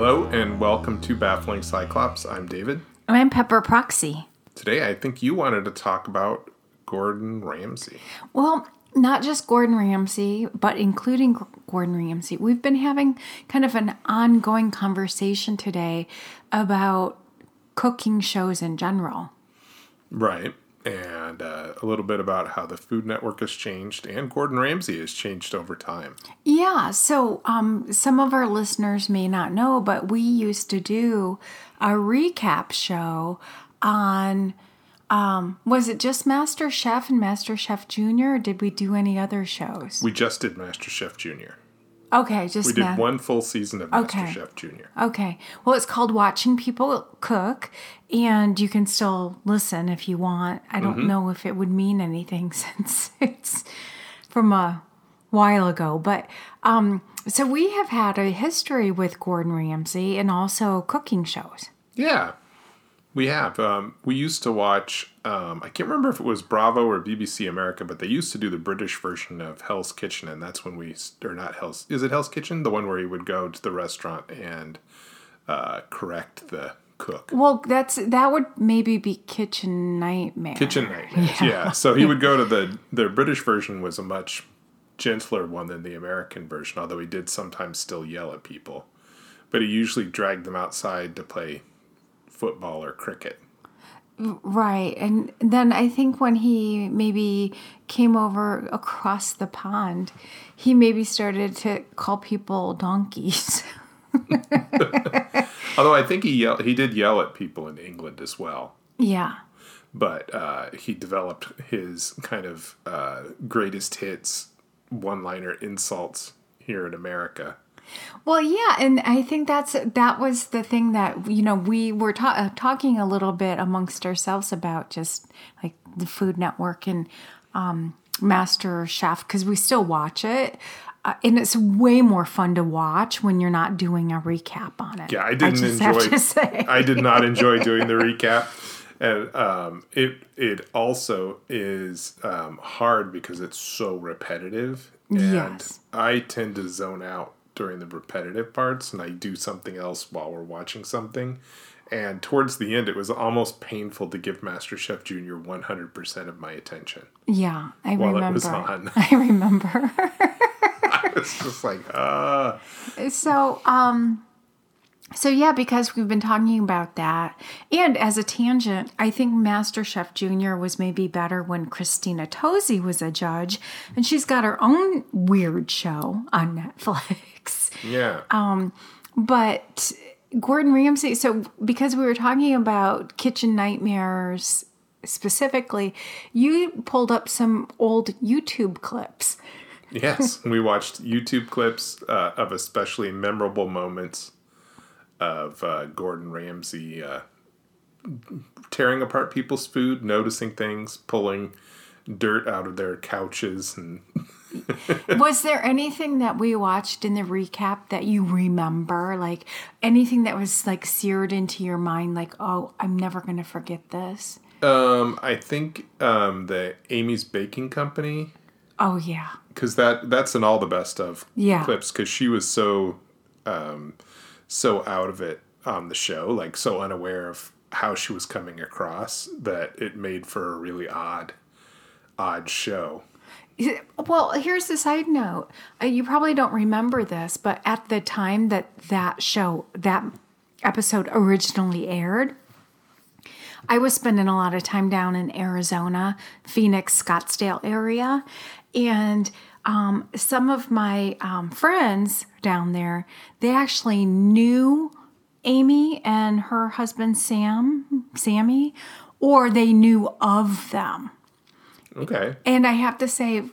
Hello and welcome to Baffling Cyclops. I'm David. And I'm Pepper Proxy. Today I think you wanted to talk about Gordon Ramsay. Well, not just Gordon Ramsay, but including Gordon Ramsay. We've been having kind of an ongoing conversation today about cooking shows in general. Right. And uh, a little bit about how the Food Network has changed and Gordon Ramsay has changed over time. Yeah, so um, some of our listeners may not know, but we used to do a recap show on. Um, was it just Master Chef and Master Chef Junior, or did we do any other shows? We just did Master Chef Junior. Okay, just We did one full season of Okay. MasterChef Junior. Okay. Well, it's called Watching People Cook, and you can still listen if you want. I don't know if it would mean anything since it's from a while ago, but um, so we have had a history with Gordon Ramsay and also cooking shows. Yeah, we have. Um, we used to watch. Um, I can't remember if it was Bravo or BBC America, but they used to do the British version of Hell's Kitchen, and that's when we or not Hell's. Is it Hell's Kitchen? The one where he would go to the restaurant and uh, correct the cook. Well, that's that would maybe be Kitchen Nightmare. Kitchen Nightmares. Yeah. So he would go to the the British version was a much gentler one than the American version, although he did sometimes still yell at people. But he usually dragged them outside to play football or cricket. Right. And then I think when he maybe came over across the pond, he maybe started to call people donkeys. Although I think he yell, he did yell at people in England as well, yeah. but uh, he developed his kind of uh, greatest hits one-liner insults here in America. Well, yeah, and I think that's that was the thing that you know we were ta- uh, talking a little bit amongst ourselves about just like the Food Network and um, Master Chef because we still watch it, uh, and it's way more fun to watch when you're not doing a recap on it. Yeah, I didn't just enjoy. Have to say. I did not enjoy doing the recap, and um, it it also is um, hard because it's so repetitive. And Yes. I tend to zone out during the repetitive parts, and I do something else while we're watching something. And towards the end, it was almost painful to give MasterChef Junior one hundred percent of my attention. yeah, I While it remember. was on. I remember. It's just like, uh So, um, so yeah, because we've been talking about that, and as a tangent, I think MasterChef Junior was maybe better when Christina Tosi was a judge, and she's got her own weird show on Netflix. yeah. Um, But Gordon Ramsay, so because we were talking about kitchen nightmares specifically, you pulled up some old YouTube clips. Yes, we watched YouTube clips uh, of especially memorable moments of uh, Gordon Ramsay uh, tearing apart people's food, noticing things, pulling dirt out of their couches, and Was there anything that we watched in the recap that you remember? Like anything that was like seared into your mind, like, oh, I'm never going to forget this? um, I think um, the Amy's Baking Company Oh, yeah. because that that's in all the best of Yeah. clips because she was so um, so out of it on the show, like so unaware of how she was coming across that it made for a really odd odd show. Well, here's the side note. Uh, You probably don't remember this, but at the time that that show, that episode originally aired, I was spending a lot of time down in Arizona, Phoenix, Scottsdale area. And um, some of my um, friends down there, they actually knew Amy and her husband Sam, Sammy, or they knew of them. Okay. And I have to say,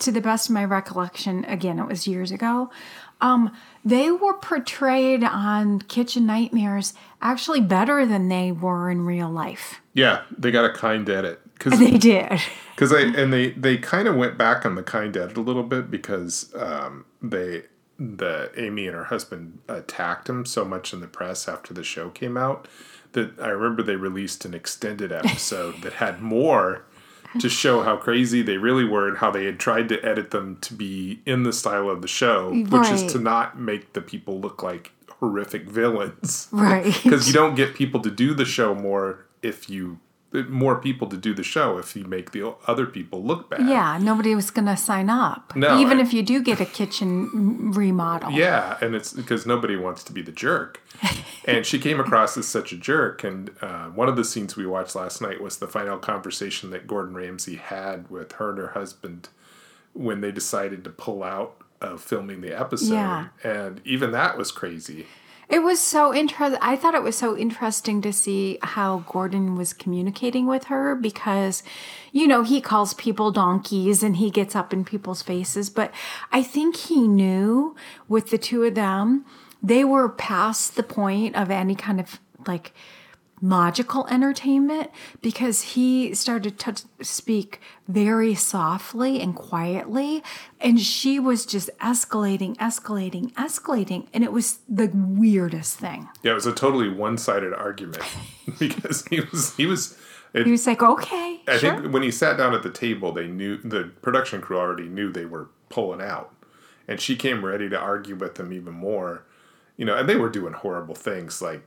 to the best of my recollection, again, it was years ago, um, they were portrayed on Kitchen Nightmares actually better than they were in real life. Yeah, they got a kind edit because They did. because they and they they kind of went back on the kind edit a little bit because um, they the Amy and her husband attacked him so much in the press after the show came out that I remember they released an extended episode that had more to show how crazy they really were and how they had tried to edit them to be in the style of the show, which is to not make the people look like horrific villains. Right. Because you don't get people to do the show more if you more people to do the show if you make the other people look bad. Yeah, nobody was going to sign up. No, Even I- if you do get a kitchen remodel. Yeah, and it's because nobody wants to be the jerk. and she came across as such a jerk. And uh, one of the scenes we watched last night was the final conversation that Gordon Ramsay had with her and her husband when they decided to pull out of filming the episode. Yeah. And even that was crazy. It was so interesting. I thought it was so interesting to see how Gordon was communicating with her because, you know, he calls people donkeys and he gets up in people's faces. But I think he knew with the two of them, they were past the point of any kind of like logical entertainment because he started to speak very softly and quietly and she was just escalating escalating escalating and it was the weirdest thing Yeah, it was a totally one-sided argument because he was he was. It, he was like okay I sure think when he sat down at the table, they knew the production crew already knew they were pulling out, and she came ready to argue with them even more. You know, and they were doing horrible things like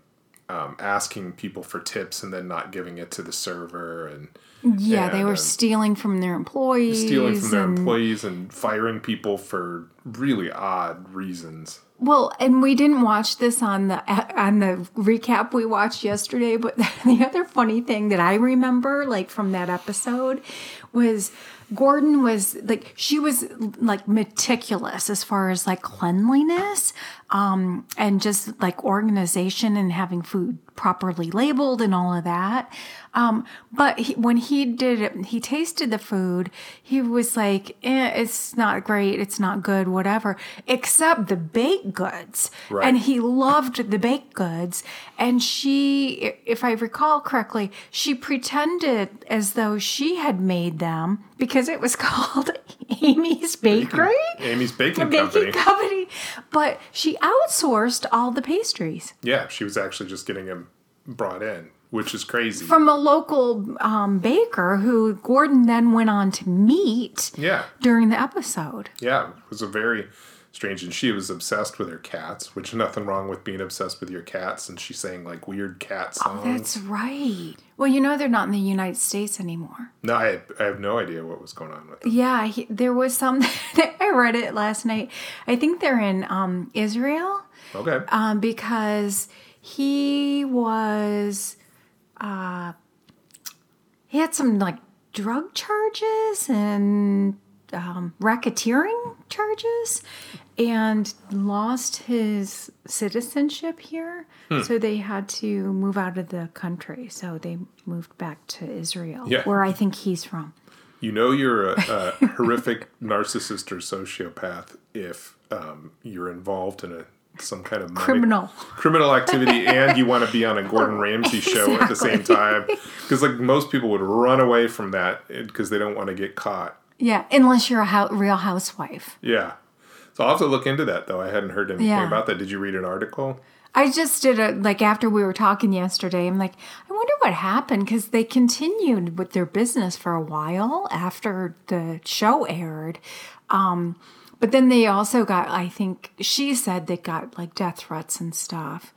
um, asking people for tips and then not giving it to the server and yeah they were uh, stealing from their employees stealing from their and- employees and firing people for really odd reasons. Well, and we didn't watch this on the on the recap we watched yesterday, but the other funny thing that I remember like from that episode was Gordon was like she was like meticulous as far as like cleanliness um and just like organization and having food properly labeled and all of that. Um but he, when he did it he tasted the food, he was like eh, it's not great, it's not good, whatever, except the baked goods. Right. And he loved the baked goods and she if I recall correctly, she pretended as though she had made them because it was called Amy's Bakery. Amy's Baking Baking Company. company, but she outsourced all the pastries Yeah, she was actually just getting him brought in, which is crazy. from a local um, baker who Gordon then went on to meet yeah, during the episode. Yeah, it was a very strange. And she was obsessed with her cats, which nothing wrong with being obsessed with your cats. And she sang like weird cat songs. That's right. Well, you know they're not in the United States anymore. no, I have, I have no idea what was going on with them. Yeah, he, there was some. I read it last night. I think they're in um, Israel Okay. um, because he was. Uh, he had some like drug charges and um, racketeering charges and lost his citizenship here. Hmm. So they had to move out of the country. So they moved back to Israel, Yeah. where I think he's from. You know you're a, a horrific narcissist or sociopath if um, you're involved in a some kind of money- Criminal. criminal activity and you want to be on a Gordon Ramsay show at the same time because like most people would run away from that because they don't want to get caught. Yeah, unless you're a hou- real housewife. Yeah. So I'll have to look into that though. I hadn't heard anything Yeah. about that. Did you read an article? I just did a like after we were talking yesterday. I'm like, I wonder what happened because they continued with their business for a while after the show aired. Um, but then they also got, I think she said they got like death threats and stuff.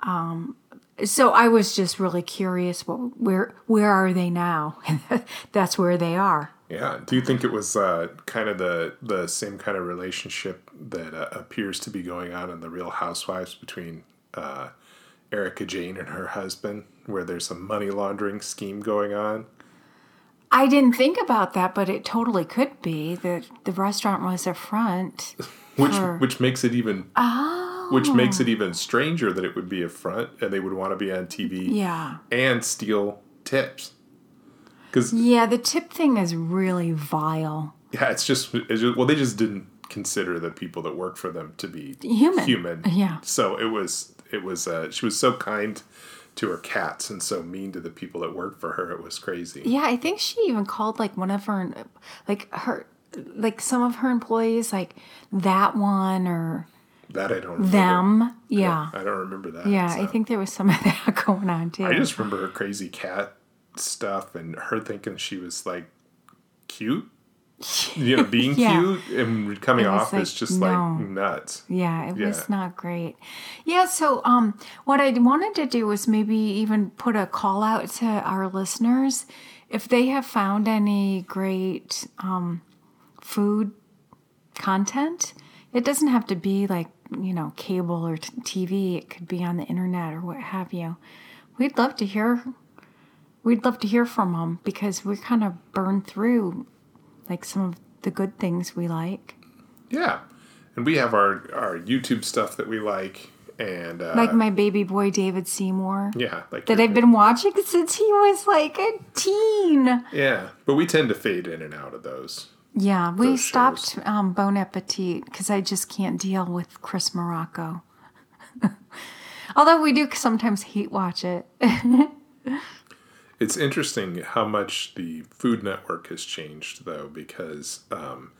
Um, so I was just really curious. What, where where are they now? That's where they are. Yeah. Do you think it was uh, kind of the the same kind of relationship that uh, appears to be going on in the Real Housewives between uh, Erika Jayne and her husband, where there's a money laundering scheme going on? I didn't think about that, but it totally could be that the restaurant was a front. which for- which makes it even which makes it even stranger that it would be a front and they would want to be on TV Yeah. and steal tips. Because Yeah, the tip thing is really vile. yeah, it's just, it's just well, they just didn't consider the people that work for them to be Human. Human, Yeah. So it was it was uh, she was so kind to her cats and so mean to the people that worked for her. It was crazy. Yeah, I think she even called like one of her, like her, like some of her employees, like that one or That I don't remember. them. Yeah. I don't remember that. Yeah, I think there was some of that going on too. I just remember her crazy cat stuff and her thinking she was like cute you know, being Yeah. cute and coming off like, is just no. like nuts. Yeah, it Yeah. was not great. Yeah, so um what I wanted to do was maybe even put a call out to our listeners if they have found any great um food content. It doesn't have to be like, you know, cable or t- TV. It could be on the internet or what have you. We'd love to hear we'd love to hear from them because we're kind of burned through like some of the good things we like. Yeah. And we have our, our YouTube stuff that we like. And, uh, like my baby boy David Seymour yeah, like that I've been watching since he was like a teen. Yeah, but we tend to fade in and out of those. Yeah, we Those stopped um, Bon Appetit because I just can't deal with Chris Morocco. Although we do sometimes hate watch it. It's interesting how much the Food Network has changed, though, because um,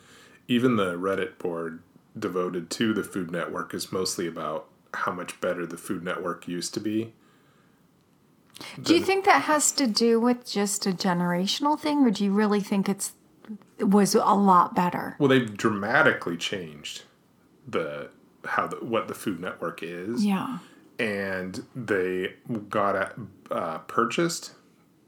even the Reddit board devoted to the Food Network is mostly about how much better the Food Network used to be. do you think that has to do with just a generational thing, or do you really think it's it was a lot better? Well, they've dramatically changed the how the, what the Food Network is. Yeah. and they got a, uh, purchased,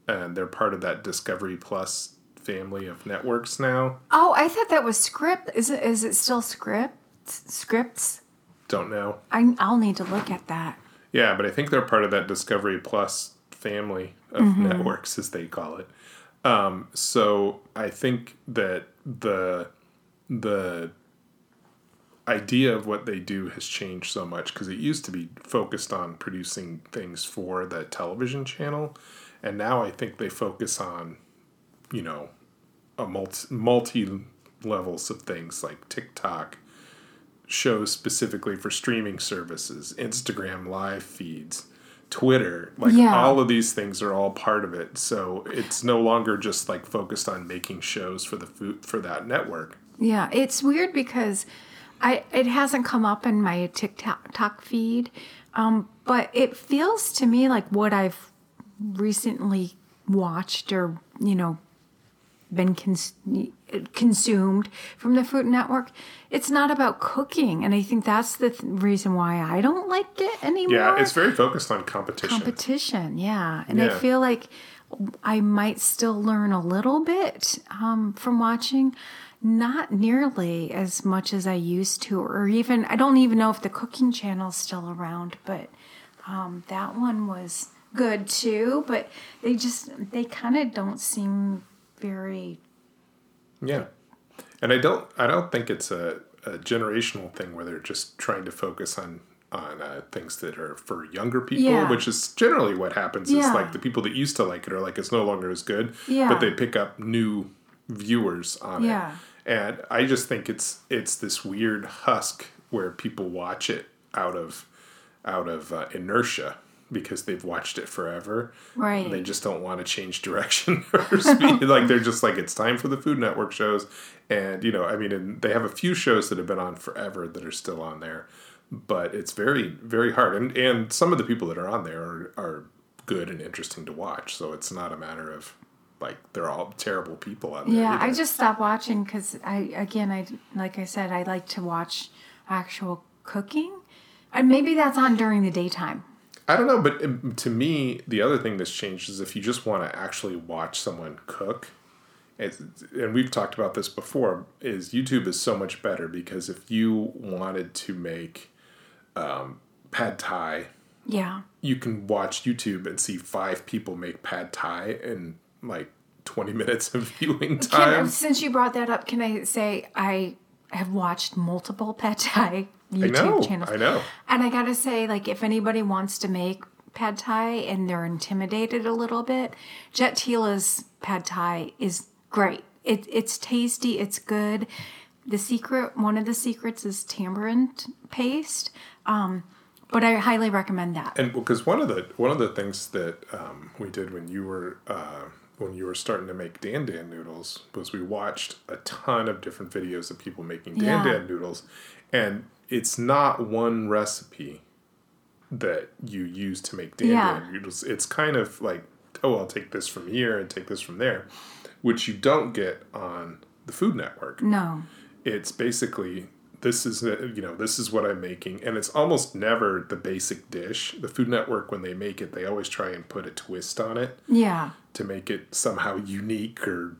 and they're part of that Discovery Plus family of networks now. Oh, I thought that was Scripps. Is it? Is it still Scripps? Scripps? Don't know. I, I'll need to look at that. Yeah, but I think they're part of that Discovery Plus family of networks, as they call it. Um, so I think that the the idea of what they do has changed so much because it used to be focused on producing things for the television channel, and now I think they focus on, you know, a multi multi levels of things like TikTok, shows specifically for streaming services, Instagram live feeds, Twitter, like Yeah. all of these things are all part of it. So it's no longer just like focused on making shows for the food for that network. Yeah, it's weird because I it hasn't come up in my TikTok feed, um, but it feels to me like what I've recently watched or you know been cons- consumed from the Food Network. It's not about cooking, and I think that's the th- reason why I don't like it anymore. Yeah, it's very focused on competition. competition yeah and i feel like i might still learn a little bit um, from watching not nearly as much as i used to or even i don't even know if the cooking channel's still around but um, that one was good too but they just they kind of don't seem very Yeah, and I don't I don't think it's a, a generational thing where they're just trying to focus on on uh, things that are for younger people, Yeah. which is generally what happens. Is like the people that used to like it are like it's no longer as good, Yeah. but they pick up new viewers on Yeah. it. And I just think it's it's this weird husk where people watch it out of out of uh, inertia because they've watched it forever. Right. They just don't want to change direction or speed. like they're just like it's time for the Food Network shows, and you know, I mean, and they have a few shows that have been on forever that are still on there, but it's very very hard. And and some of the people that are on there are are good and interesting to watch. So it's not a matter of like they're all terrible people there. Yeah, I just stopped watching because I again I like I said I like to watch actual cooking, and maybe that's on during the daytime. I don't know, but um, to me, the other thing that's changed is if you just want to actually watch someone cook, and we've talked about this before, is YouTube is so much better because if you wanted to make um, pad thai, Yeah, you can watch YouTube and see five people make pad thai in like 20 minutes of viewing Can, time. since you brought that up, can I say I have watched multiple pad thai I YouTube know, channels, I know. and I gotta say, like if anybody wants to make pad thai and they're intimidated a little bit, Jet Tila's pad thai is great. It, it's tasty. It's good. The secret, one of the secrets, is tamarind paste. Um, but I highly recommend that. And because one of the one of the things that um, we did when you were uh, when you were starting to make dan dan noodles was we watched a ton of different videos of people making dan Yeah. dan noodles, and it's not one recipe that you use to make dan Yeah. dan noodles. It's kind of like oh I'll take this from here and take this from there, which you don't get on the Food Network. No. It's basically this is uh, you know this is what I'm making, and it's almost never the basic dish. The Food Network, when they make it, they always try and put a twist on it Yeah. to make it somehow unique or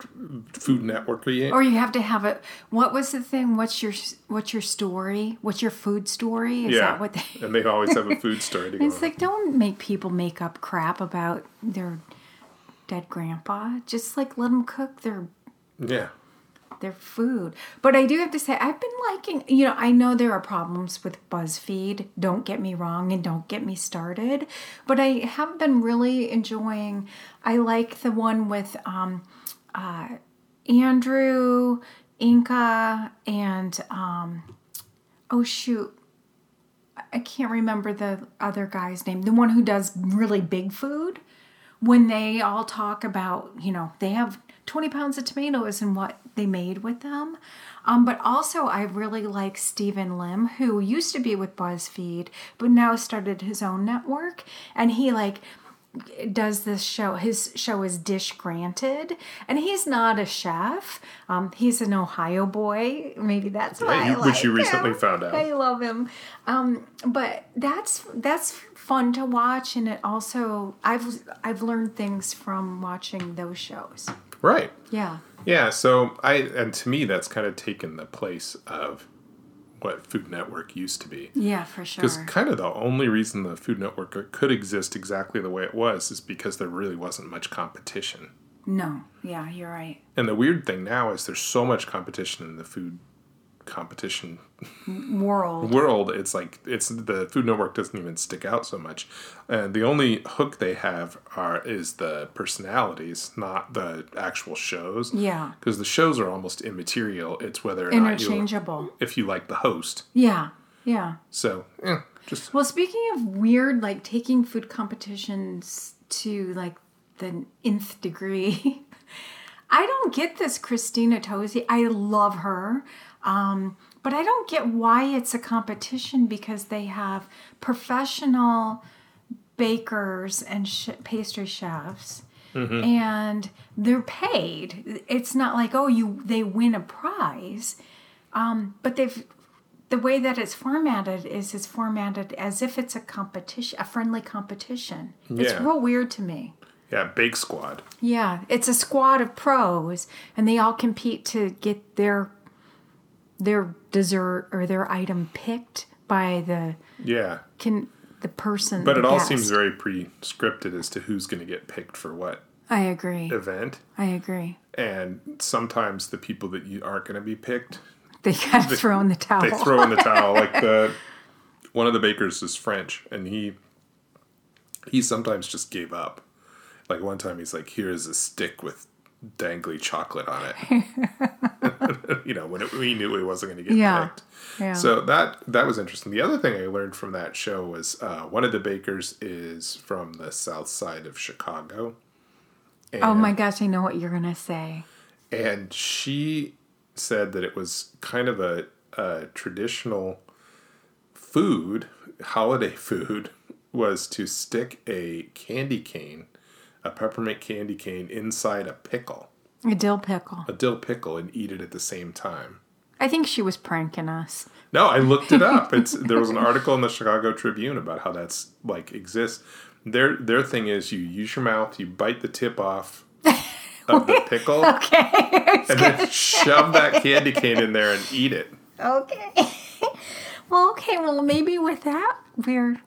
Food Networky. Or you have to have it. What was the thing? What's your What's your story? What's your food story? Is yeah, that what they? and they always have a food story to go. It's like don't make people make up crap about their dead grandpa. Just like let them cook their yeah, their food. But I do have to say, I've been liking, you know, I know there are problems with BuzzFeed. Don't get me wrong and don't get me started. But I have been really enjoying, I like the one with um, uh, Andrew, Inca, and, um, oh shoot. I can't remember the other guy's name. The one who does really big food when they all talk about, you know, they have 20 pounds of tomatoes and what they made with them. Um, but also, I really like Steven Lim, who used to be with BuzzFeed, but now started his own network. And he, like, does this show. His show is Dish Granted, and he's not a chef. Um, he's an Ohio boy. Maybe that's why Yeah, you- which you recently him. found out. I love him. Um, but that's that's fun to watch, and it also I've I've learned things from watching those shows. right. Yeah. Yeah, so I and to me that's kind of taken the place of what Food Network used to be. Yeah, for sure. Because kind of the only reason the Food Network could exist exactly the way it was is because there really wasn't much competition. No. Yeah, you're right. And the weird thing now is there's so much competition in the food competition World. world. It's like it's the Food Network doesn't even stick out so much, and the only hook they have are is the personalities, not the actual shows. Yeah. because the shows are almost immaterial. It's whether or not you Interchangeable. if you like the host. Yeah. Yeah. So yeah, just Well, speaking of weird, like taking food competitions to like the nth degree, I don't get this Christina Tosi. I love her. Um, but I don't get why it's a competition because they have professional bakers and sh- pastry chefs and they're paid. It's not like, oh, you they win a prize. Um, but they've the way that it's formatted is it's formatted as if it's a competition, a friendly competition. It's real weird to me. yeah, Bake Squad. Yeah, it's a squad of pros, and they all compete to get their their dessert or their item picked by the Yeah, can the person. but the it all seems very pre-scripted as to who's going to get picked for what I agree. event, I agree. and sometimes the people that you aren't going to be picked They got to throw in the towel. they throw in the towel like the one of the bakers is french and he he sometimes just gave up like one time he's like here's a stick with dangly chocolate on it you know when it, we knew he wasn't going to get Yeah. picked Yeah. so that that was interesting the other thing i learned from that show was uh, one of the bakers is from the south side of chicago and, oh my gosh, I know what you're gonna say. and she said that it was kind of a, a traditional food, holiday food, was to stick a candy cane, a peppermint candy cane, inside a pickle, A dill pickle. a dill pickle, and eat it at the same time. I think she was pranking us. No, I looked it up. It's there was an article in the Chicago Tribune about how that's like exists. Their their thing is you use your mouth, you bite the tip off of the pickle, Okay. and then shove that candy cane in there and eat it. okay. well, okay. Well, maybe with that we're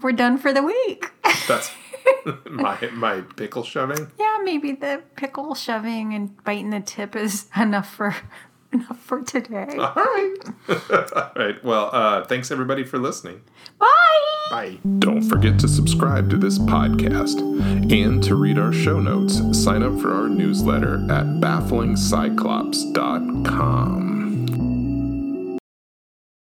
we're done for the week. That's my my pickle shoving. yeah, maybe the pickle shoving and biting the tip is enough for enough for today. All right. All right. Well, uh, thanks everybody for listening. Bye. Bye. Don't forget to subscribe to this podcast and to read our show notes. Sign up for our newsletter at bafflingcyclops.com.